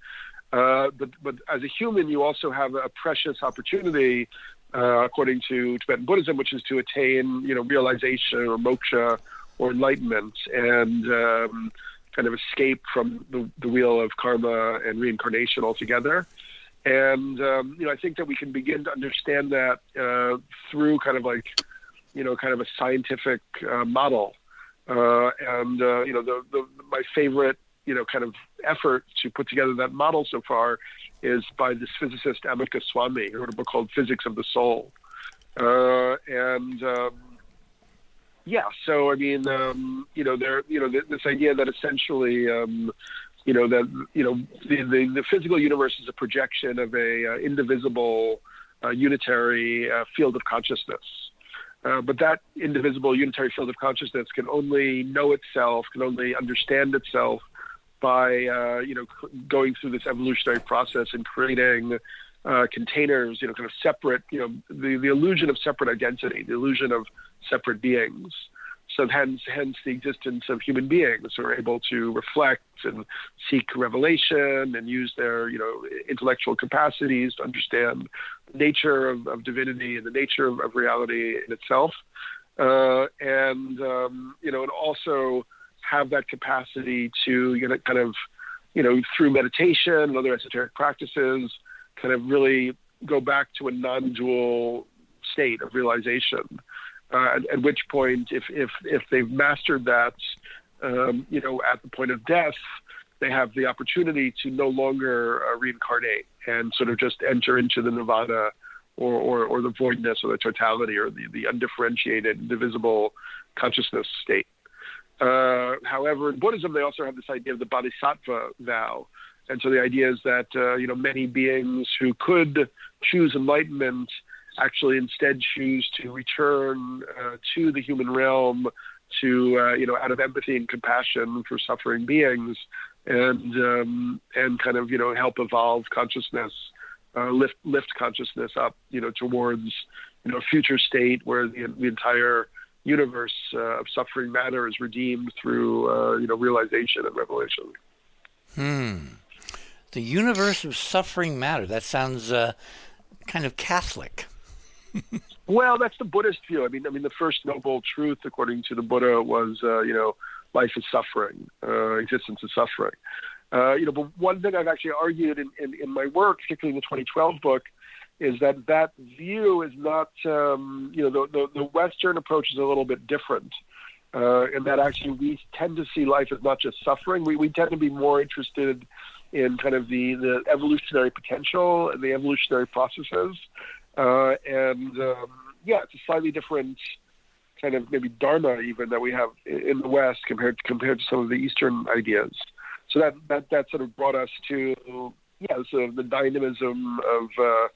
But but as a human, you also have a precious opportunity, uh, according to Tibetan Buddhism, which is to attain you know realization or moksha or enlightenment and um, kind of escape from the, the wheel of karma and reincarnation altogether. And um, you know, I think that we can begin to understand that uh, through kind of like, you know, kind of a scientific uh, model. Uh, and uh, you know, the, the my favorite you know kind of effort to put together that model so far is by this physicist Amit Goswami, who wrote a book called Physics of the Soul. Uh, and um, yeah, so I mean, um, you know, there, you know, this idea that essentially, um, you know, that you know, the, the, the physical universe is a projection of a uh, indivisible, uh, unitary uh, field of consciousness. Uh, but that indivisible unitary field of consciousness can only know itself, can only understand itself by uh, you know going through this evolutionary process and creating uh, containers, you know, kind of separate, you know, the, the illusion of separate identity, the illusion of separate beings. So hence, hence the existence of human beings who are able to reflect and seek revelation and use their, you know, intellectual capacities to understand the nature of, of divinity and the nature of, of reality in itself, uh, and um, you know, and also have that capacity to, you know, kind of, you know, through meditation and other esoteric practices, kind of really go back to a non-dual state of realization uh, at, at, which point, if, if, if they've mastered that, um, you know, at the point of death, they have the opportunity to no longer uh, reincarnate and sort of just enter into the nirvana or, or, or the voidness or the totality or the, the undifferentiated, indivisible consciousness state. Uh, however, in Buddhism, they also have this idea of the bodhisattva vow. And so the idea is that, uh, you know, many beings who could choose enlightenment actually instead choose to return uh, to the human realm to uh, you know out of empathy and compassion for suffering beings and um, and kind of you know help evolve consciousness uh, lift lift consciousness up you know towards you know a future state where the, the entire universe uh, of suffering matter is redeemed through uh, you know realization and revelation. Hmm the universe of suffering matter that sounds uh, kind of catholic (laughs) well, that's the Buddhist view. I mean, I mean, the first noble truth, according to the Buddha, was uh, you know, life is suffering, uh, existence is suffering. Uh, you know, but one thing I've actually argued in, in, in, my work, particularly in the 2012 book, is that that view is not, um, you know, the, the, the, Western approach is a little bit different. Uh, in that actually we tend to see life as not just suffering. We, we tend to be more interested in kind of the, the evolutionary potential and the evolutionary processes. Uh, and um, yeah, it's a slightly different kind of maybe dharma even that we have in the West compared to, compared to some of the Eastern ideas. So that that that sort of brought us to yeah, sort of the dynamism of uh,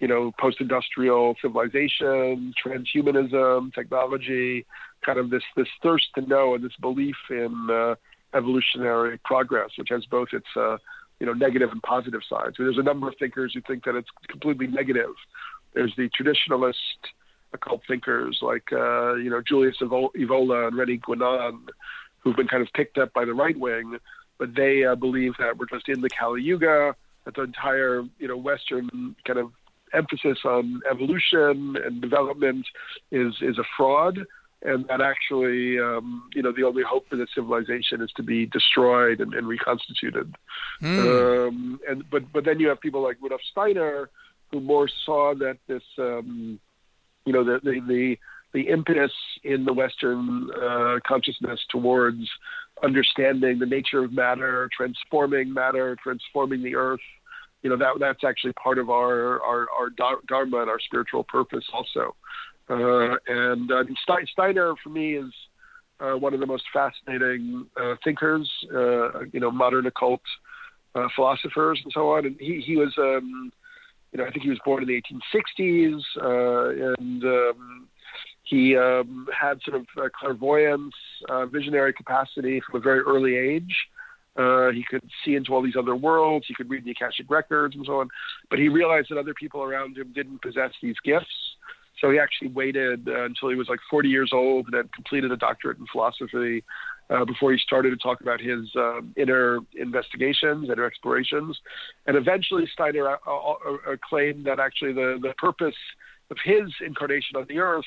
you know post-industrial civilization, transhumanism, technology, kind of this this thirst to know and this belief in uh, evolutionary progress, which has both its uh, you know negative and positive sides. there's a number of thinkers who think that it's completely negative. There's the traditionalist occult thinkers like uh, you know Julius Evola and René Guénon, who've been kind of picked up by the right wing, but they uh, believe that we're just in the Kali Yuga, that the entire you know Western kind of emphasis on evolution and development is is a fraud, and that actually, um, you know, the only hope for the civilization is to be destroyed and, and reconstituted. Mm. Um, and but but then you have people like Rudolf Steiner, who more saw that this, um, you know, the the the, the impetus in the Western uh, consciousness towards understanding the nature of matter, transforming matter, transforming the earth. You know that that's actually part of our our, our dharma and our spiritual purpose also. Uh, and uh, Steiner, for me, is uh, one of the most fascinating uh, thinkers, uh, you know, modern occult uh, philosophers and so on. And he, he was, um, you know, I think he was born in the 1860s, and um, he um, had sort of clairvoyance, visionary capacity from a very early age. he could see into all these other worlds. He could read the Akashic records and so on. But he realized that other people around him didn't possess these gifts so he actually waited uh, until he was like 40 years old and had completed a doctorate in philosophy uh, before he started to talk about his um, inner investigations, inner explorations. And eventually, Steiner uh, uh, uh, claimed that actually the, the purpose of his incarnation on the earth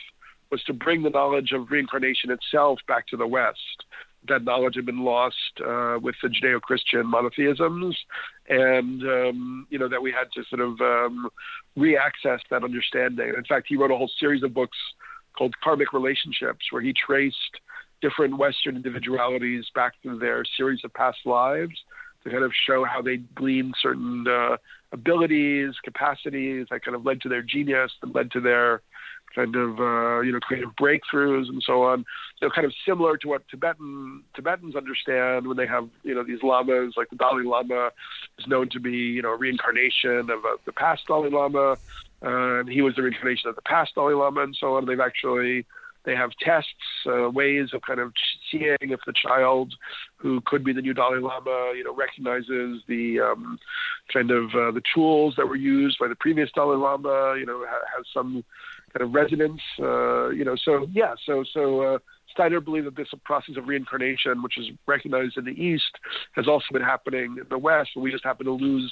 was to bring the knowledge of reincarnation itself back to the West that knowledge had been lost uh, with the Judeo-Christian monotheisms, and um, you know that we had to sort of um, re-access that understanding. In fact, he wrote a whole series of books called Karmic Relationships, where he traced different Western individualities back through their series of past lives to kind of show how they gleaned certain uh, abilities, capacities that kind of led to their genius and led to their kind of uh, you know creative breakthroughs and so on. You know, kind of similar to what Tibetan Tibetans understand when they have you know these lamas, like the Dalai Lama is known to be you know a reincarnation of uh, the past Dalai Lama, uh, and he was the reincarnation of the past Dalai Lama, and so on. They've actually they have tests, uh, ways of kind of seeing if the child who could be the new Dalai Lama, you know, recognizes the um, kind of uh, the tools that were used by the previous Dalai Lama, you know, ha- has some kind of resonance. Uh, you know, so yeah, so so uh, Steiner believed that this process of reincarnation, which is recognized in the East, has also been happening in the West, and we just happen to lose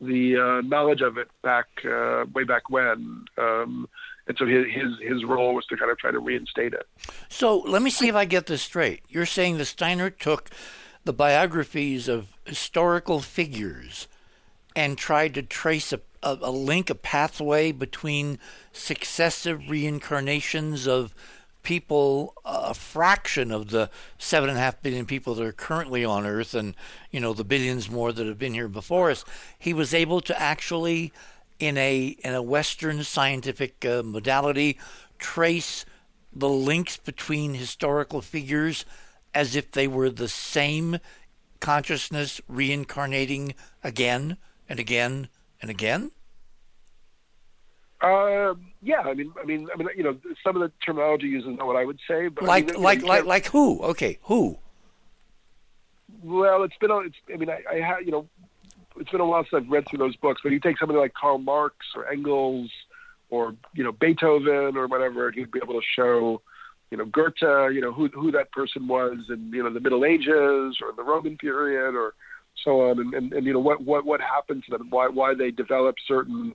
the uh, knowledge of it back uh, way back when. Um, and so his, his his role was to kind of try to reinstate it. So let me see if I get this straight. You're saying that Steiner took the biographies of historical figures and tried to trace a a, a link, a pathway between successive reincarnations of people, a fraction of the seven and a half billion people that are currently on Earth, and you know the billions more that have been here before us. He was able to actually, in a in a Western scientific uh, modality, trace the links between historical figures as if they were the same consciousness reincarnating again and again and again? Uh, yeah, I mean, I mean, I mean, you know, some of the terminology used is not what I would say, but like, I mean, like, like, like who? Okay, who? Well, it's been, it's, I mean, I, I have, you know, it's been a while since I've read through those books. But you take somebody like Karl Marx or Engels, or you know, Beethoven or whatever, and you'd be able to show, you know, Goethe, you know, who who that person was in you know the Middle Ages or the Roman period or so on, and, and, and you know what what what happened to them, why why they develop certain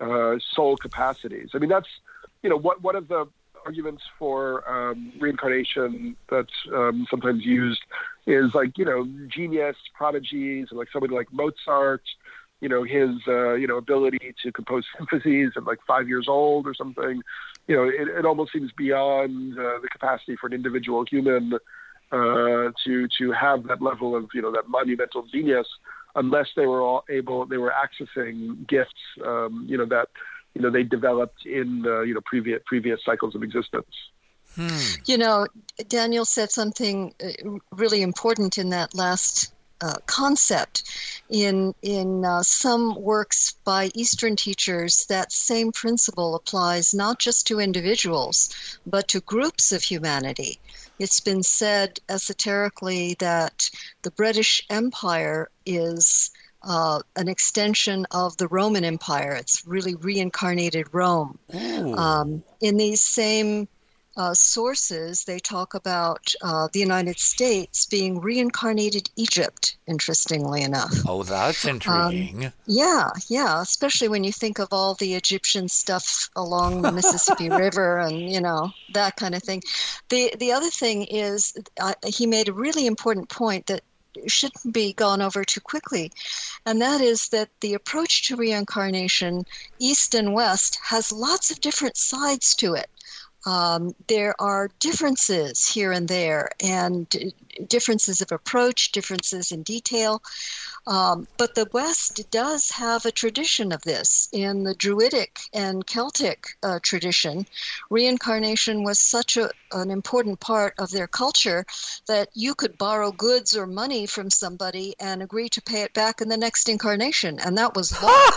uh, soul capacities. I mean, that's you know what one of the arguments for um, reincarnation that's um, sometimes used is like you know genius prodigies like somebody like Mozart. You know his uh, you know ability to compose symphonies at like five years old or something. You know it, it almost seems beyond uh, the capacity for an individual human uh, to to have that level of you know that monumental genius unless they were all able they were accessing gifts um, you know that you know they developed in uh, you know previous previous cycles of existence. Hmm. You know, Daniel said something uh, really important in that last uh, concept. In in uh, some works by Eastern teachers, that same principle applies not just to individuals, but to groups of humanity it's been said esoterically that the British Empire is uh, an extension of the Roman Empire. It's really reincarnated Rome. Um, in these same uh, sources, they talk about uh, the United States being reincarnated Egypt, interestingly enough. Oh, that's intriguing. Um, yeah, yeah, especially when you think of all the Egyptian stuff along the Mississippi (laughs) River and, you know, that kind of thing. The, the other thing is, uh, he made a really important point that shouldn't be gone over too quickly, and that is that the approach to reincarnation, East and West, has lots of different sides to it. Um, there are differences here and there, and differences of approach, differences in detail. Um, but the West does have a tradition of this. In the Druidic and Celtic uh, tradition, reincarnation was such a, an important part of their culture that you could borrow goods or money from somebody and agree to pay it back in the next incarnation, and that was (laughs) law.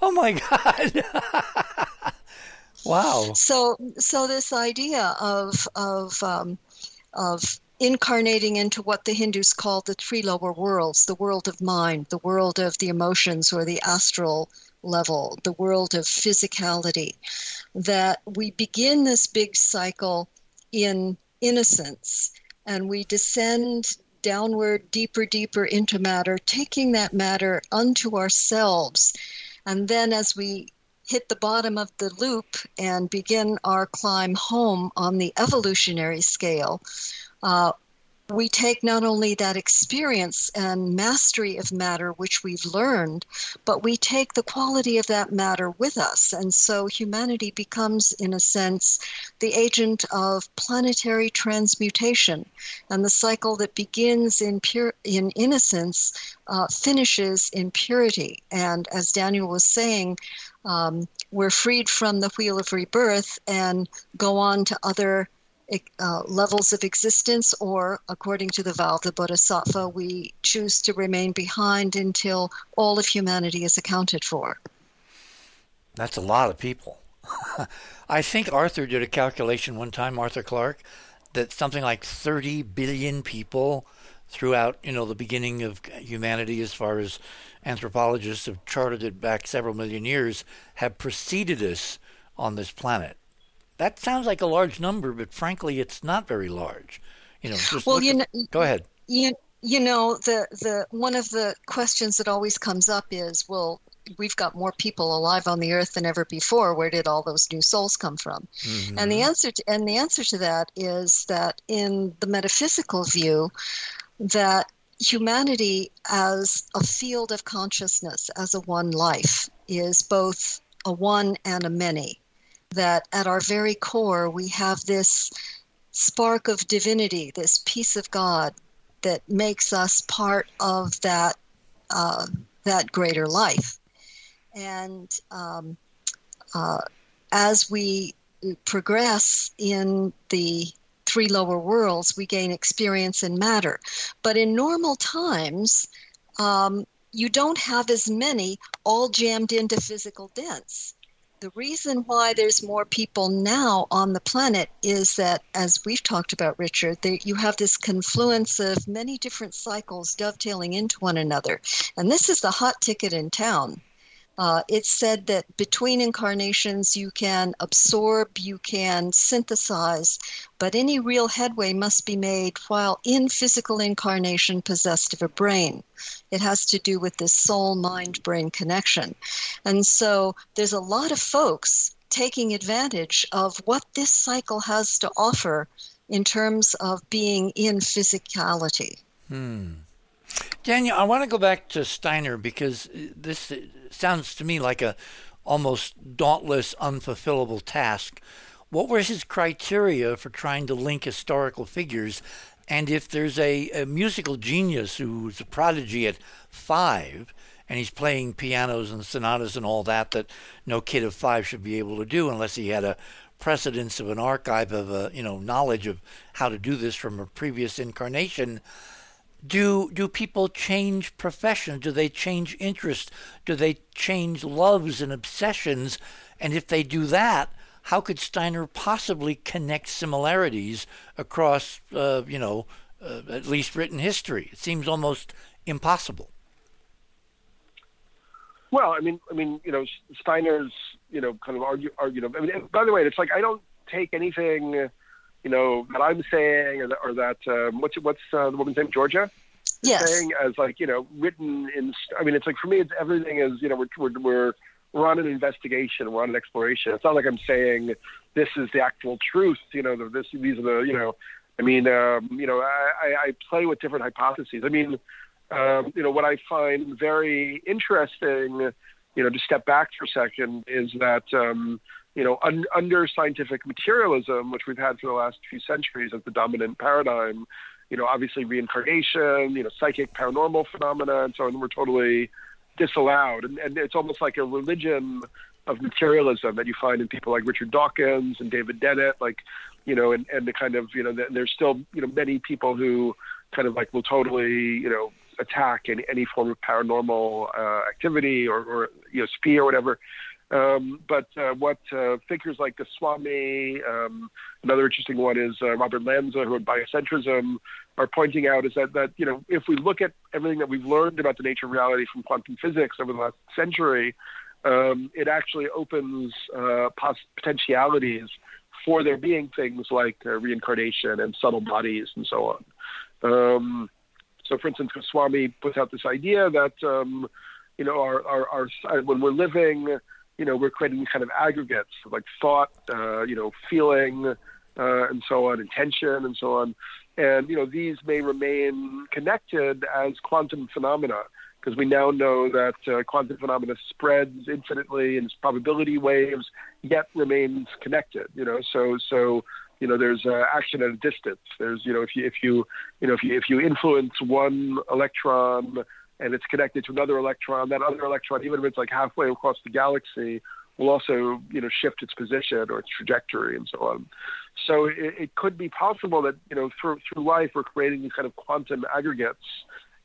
oh my God! (laughs) Wow. So, so this idea of of um, of incarnating into what the Hindus call the three lower worlds the world of mind, the world of the emotions or the astral level, the world of physicality, that we begin this big cycle in innocence and we descend downward, deeper, deeper into matter, taking that matter unto ourselves. And then as we hit the bottom of the loop and begin our climb home on the evolutionary scale, uh, we take not only that experience and mastery of matter which we've learned, but we take the quality of that matter with us. And so humanity becomes, in a sense, the agent of planetary transmutation. And the cycle that begins in, pure, in innocence uh, finishes in purity. And as Daniel was saying, um, we're freed from the wheel of rebirth and go on to other uh, levels of existence, or according to the vow of the Bodhisattva, we choose to remain behind until all of humanity is accounted for. That's a lot of people. (laughs) I think Arthur did a calculation one time, Arthur Clarke, that something like 30 billion people throughout, you know, the beginning of humanity as far as anthropologists have charted it back several million years, have preceded us on this planet. That sounds like a large number, but frankly, it's not very large. You know, well, you know, go ahead. You, you know, the, the one of the questions that always comes up is, well, we've got more people alive on the earth than ever before. Where did all those new souls come from? Mm-hmm. And the answer to, and the answer to that is that in the metaphysical view, that humanity as a field of consciousness, as a one life, is both a one and a many. That at our very core, we have this spark of divinity, this piece of God that makes us part of that uh, that greater life. And um, uh, as we progress in the three lower worlds, we gain experience in matter. But in normal times, um, you don't have as many all jammed into physical dents. The reason why there's more people now on the planet is that, as we've talked about, Richard, that you have this confluence of many different cycles dovetailing into one another. And this is the hot ticket in town. Uh, it's said that between incarnations you can absorb, you can synthesize, but any real headway must be made while in physical incarnation possessed of a brain. It has to do with this soul mind brain connection. And so there's a lot of folks taking advantage of what this cycle has to offer in terms of being in physicality. Hmm. Daniel, I want to go back to Steiner because this sounds to me like a almost dauntless, unfulfillable task. What were his criteria for trying to link historical figures? And if there's a, a musical genius who's a prodigy at five, and he's playing pianos and sonatas and all that that no kid of five should be able to do unless he had a precedence of an archive of a you know knowledge of how to do this from a previous incarnation do do people change profession do they change interest do they change loves and obsessions and if they do that how could Steiner possibly connect similarities across, uh, you know, uh, at least written history? It seems almost impossible. Well, I mean, I mean, you know, Steiner's, you know, kind of argue, argue. I mean, by the way, it's like I don't take anything, you know, that I'm saying or that, or that um, what's what's uh, the woman's name, Georgia? Yes. Saying as like you know written in. I mean, it's like for me, it's everything is you know we're we're we're, we're on an investigation, we're on an exploration. It's not like I'm saying this is the actual truth. You know, this these are the you know. I mean, um, you know, I, I play with different hypotheses. I mean, um, you know, what I find very interesting, you know, to step back for a second, is that um, you know, un- under scientific materialism, which we've had for the last few centuries as the dominant paradigm, you know, obviously reincarnation, you know, psychic paranormal phenomena, and so on, were totally disallowed. And, and it's almost like a religion of materialism that you find in people like Richard Dawkins and David Dennett, like, you know, and, and the kind of, you know, there's still, you know, many people who kind of like will totally, you know, attack any, any form of paranormal uh, activity or, or, you know, SPI or whatever. Um, but uh, what uh, figures like Goswami, um, another interesting one is uh, Robert Lanza, who wrote Biocentrism, are pointing out is that, that, you know, if we look at everything that we've learned about the nature of reality from quantum physics over the last century, um, it actually opens uh, pos- potentialities for there being things like uh, reincarnation and subtle bodies and so on. Um, so, for instance, Goswami puts out this idea that, um, you know, our, our, our, when we're living, you know, we're creating these kind of aggregates of like thought, uh, you know, feeling, uh, and so on, intention, and so on. And, you know, these may remain connected as quantum phenomena because we now know that uh, quantum phenomena spreads infinitely in probability waves, yet remains connected. You know, so so you know there's uh, action at a distance. There's you know if you if you you know if you if you influence one electron and it's connected to another electron, that other electron, even if it's like halfway across the galaxy, will also you know shift its position or its trajectory and so on. So it, it could be possible that you know through through life we're creating these kind of quantum aggregates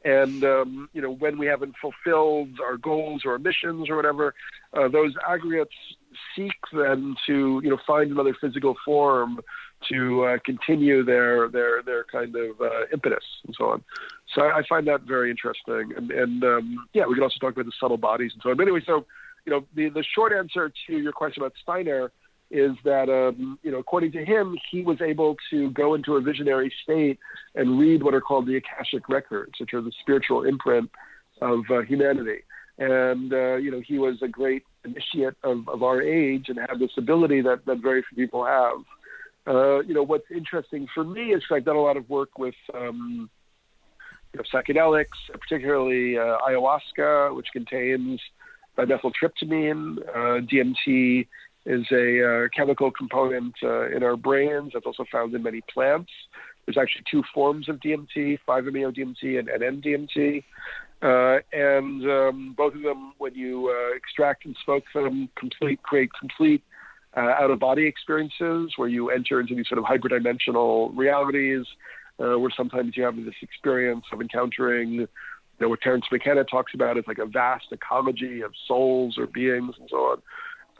and um, you know, when we haven't fulfilled our goals or our missions or whatever, uh, those aggregates seek then to you know find another physical form to uh, continue their their their kind of uh, impetus and so on. So I, I find that very interesting. And, and um, yeah, we can also talk about the subtle bodies and so on. But anyway, so you know, the the short answer to your question about Steiner is that um, you know according to him he was able to go into a visionary state and read what are called the akashic records which are the spiritual imprint of uh, humanity and uh, you know he was a great initiate of, of our age and had this ability that, that very few people have uh, you know what's interesting for me is I've done a lot of work with um, you know, psychedelics particularly uh, ayahuasca which contains dimethyltryptamine uh, DMT is a uh, chemical component uh, in our brains that's also found in many plants. There's actually two forms of DMT, 5-MeO-DMT and N-DMT. Uh, and um, both of them, when you uh, extract and smoke them, complete create complete uh, out-of-body experiences where you enter into these sort of hyperdimensional realities, uh, where sometimes you have this experience of encountering, you know, what Terence McKenna talks about is like a vast ecology of souls or beings and so on.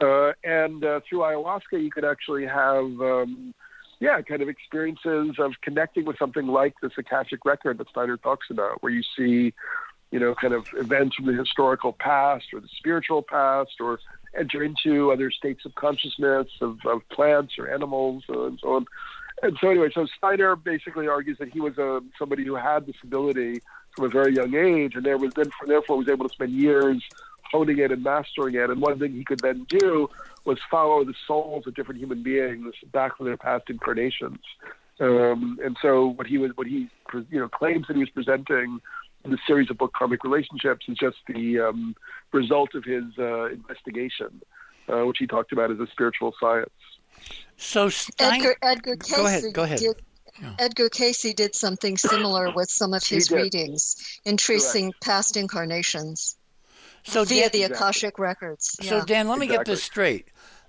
Uh, and uh, through ayahuasca, you could actually have, um, yeah, kind of experiences of connecting with something like this Akashic record that Steiner talks about, where you see, you know, kind of events from the historical past or the spiritual past, or enter into other states of consciousness of, of plants or animals uh, and so on. And so, anyway, so Steiner basically argues that he was a, uh, somebody who had this ability from a very young age, and there was then, therefore, was able to spend years honing it and mastering it. And one thing he could then do was follow the souls of different human beings back from their past incarnations. Um, and so what he was, what he you know claims that he was presenting in the series of book Karmic Relationships is just the um, result of his uh, investigation, uh, which he talked about as a spiritual science. So Stein- Edgar, Edgar Cayce go ahead. Go ahead. Did, yeah. Edgar Cayce did something similar (coughs) with some of his readings in tracing Correct. past incarnations. So via Dan, the Akashic records. Yeah. So. Dan, let me exactly. get this straight.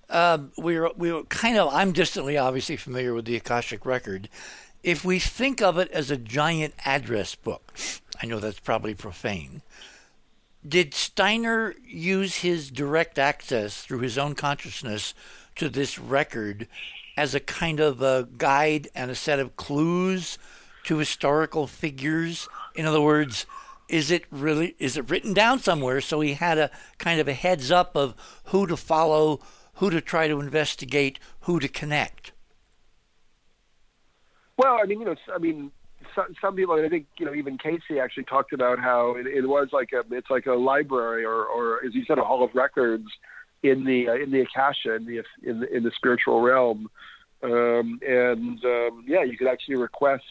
Um, we were we were kind of I'm distantly obviously familiar with the Akashic record. If we think of it as a giant address book, I know that's probably profane. did Steiner use his direct access through his own consciousness to this record as a kind of a guide and a set of clues to historical figures? In other words, is it really is it written down somewhere so he had a kind of a heads up of who to follow, who to try to investigate, who to connect? Well, I mean, you know, I mean, some, some people, I think, you know, even Cayce actually talked about how it, it was like a, it's like a library or, or as you said, a hall of records in the uh, in the akasha in the in the, in the spiritual realm, um, and um, yeah, you could actually request,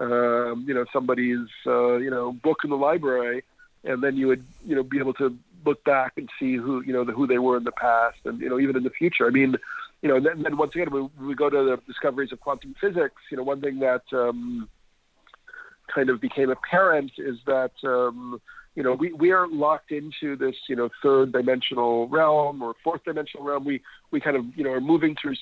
um, you know, somebody's uh, you know book in the library, and then you would you know be able to look back and see who you know the, who they were in the past, and you know even in the future. I mean, you know, then, then once again, we, we go to the discoveries of quantum physics. You know, one thing that um, kind of became apparent is that um, you know we, we are locked into this you know third dimensional realm or fourth dimensional realm. We we kind of you know are moving through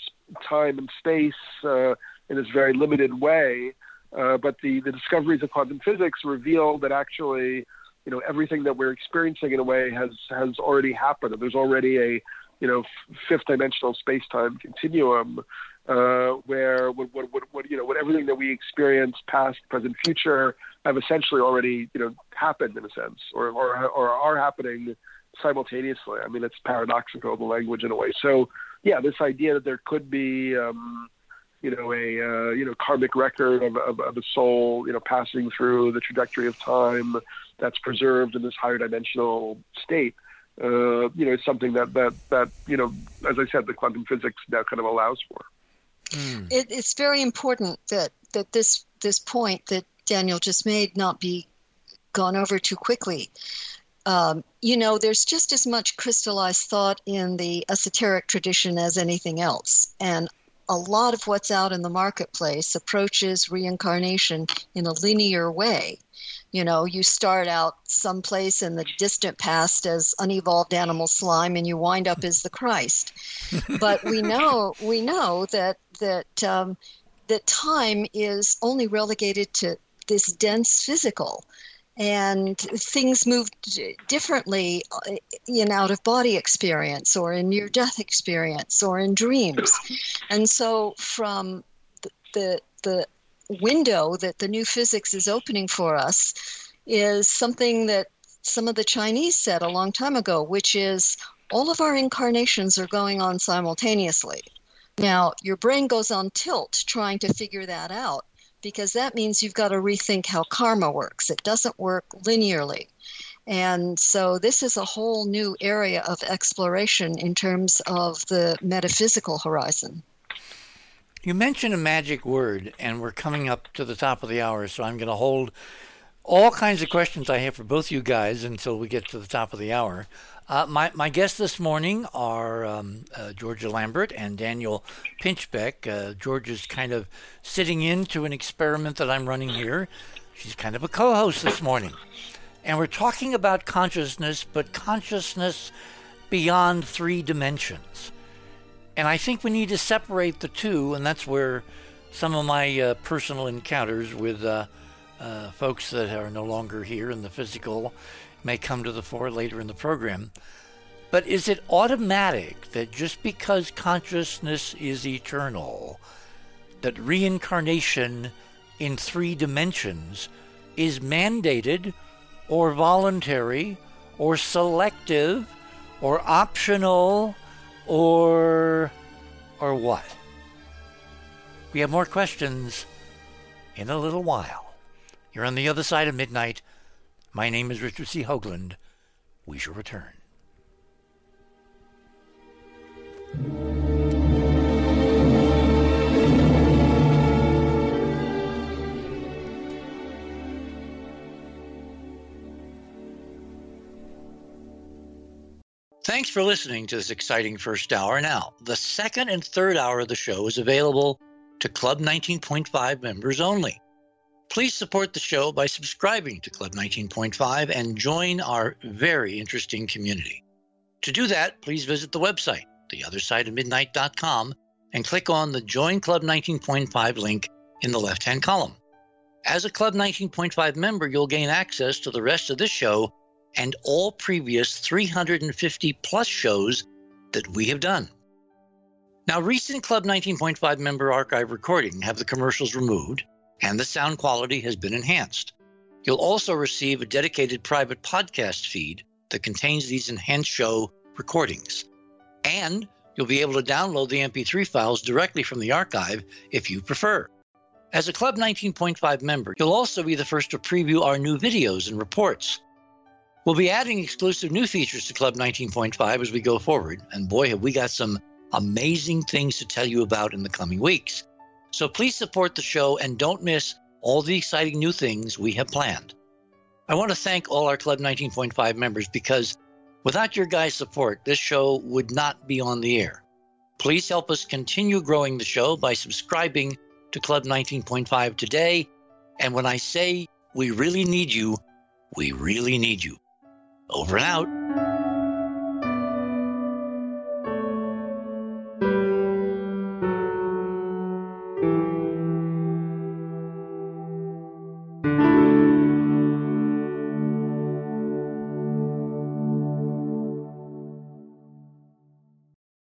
time and space uh, in this very limited way. Uh, but the, the discoveries of quantum physics reveal that actually you know everything that we're experiencing in a way has has already happened. There's already a you know fifth dimensional space time continuum uh, where what, what, what, what, you know what everything that we experience, past, present, future, have essentially already you know happened in a sense, or or, or are happening simultaneously. I mean, it's paradoxical the language in a way. So yeah, this idea that there could be um, you know a uh, you know karmic record of, of, of a soul you know passing through the trajectory of time that's preserved in this higher dimensional state. Uh, you know, it's something that, that, that, you know, as I said, the quantum physics now kind of allows for. Mm. It, it's very important that, that this this point that Daniel just made not be gone over too quickly. Um, you know, there's just as much crystallized thought in the esoteric tradition as anything else. And a lot of what's out in the marketplace approaches reincarnation in a linear way. You know, you start out someplace in the distant past as unevolved animal slime, and you wind up as the Christ. (laughs) but we know we know that that um, that time is only relegated to this dense physical and things move differently uh, in out of body experience or in near death experience or in dreams and so from the, the window that the new physics is opening for us is something that some of the Chinese said a long time ago, which is all of our incarnations are going on simultaneously. Now, your brain goes on tilt trying to figure that out because that means you've got to rethink how karma works. It doesn't work linearly. And so, this is a whole new area of exploration in terms of the metaphysical horizon. You mentioned a magic word, and we're coming up to the top of the hour, so I'm going to hold all kinds of questions I have for both you guys until we get to the top of the hour. Uh, my, my guests this morning are um, uh, Georgia Lambert and Daniel Pinchbeck. Uh, George is kind of sitting into an experiment that I'm running here. She's kind of a co host this morning. And we're talking about consciousness, but consciousness beyond three dimensions. And I think we need to separate the two, and that's where some of my uh, personal encounters with uh, uh, folks that are no longer here in the physical may come to the fore later in the program. But is it automatic that just because consciousness is eternal, that reincarnation in three dimensions is mandated or voluntary or selective or optional or or what? We have more questions in a little while. You're on the other side of midnight. My name is Richard C. Hoagland. We shall return. Thanks for listening to this exciting first hour. Now, the second and third hour of the show is available to Club 19.5 members only. Please support the show by subscribing to Club 19.5 and join our very interesting community. To do that, please visit the website, theothersideofmidnight.com, and click on the Join Club 19.5 link in the left hand column. As a Club 19.5 member, you'll gain access to the rest of this show and all previous 350 plus shows that we have done. Now, recent Club 19.5 member archive recording have the commercials removed and the sound quality has been enhanced. You'll also receive a dedicated private podcast feed that contains these enhanced show recordings. And you'll be able to download the MP3 files directly from the archive if you prefer. As a Club 19.5 member, you'll also be the first to preview our new videos and reports. We'll be adding exclusive new features to Club 19.5 as we go forward, and boy, have we got some amazing things to tell you about in the coming weeks. So please support the show and don't miss all the exciting new things we have planned. I want to thank all our Club 19.5 members because without your guys' support, this show would not be on the air. Please help us continue growing the show by subscribing to Club 19.5 today. And when I say we really need you, we really need you. Over and out.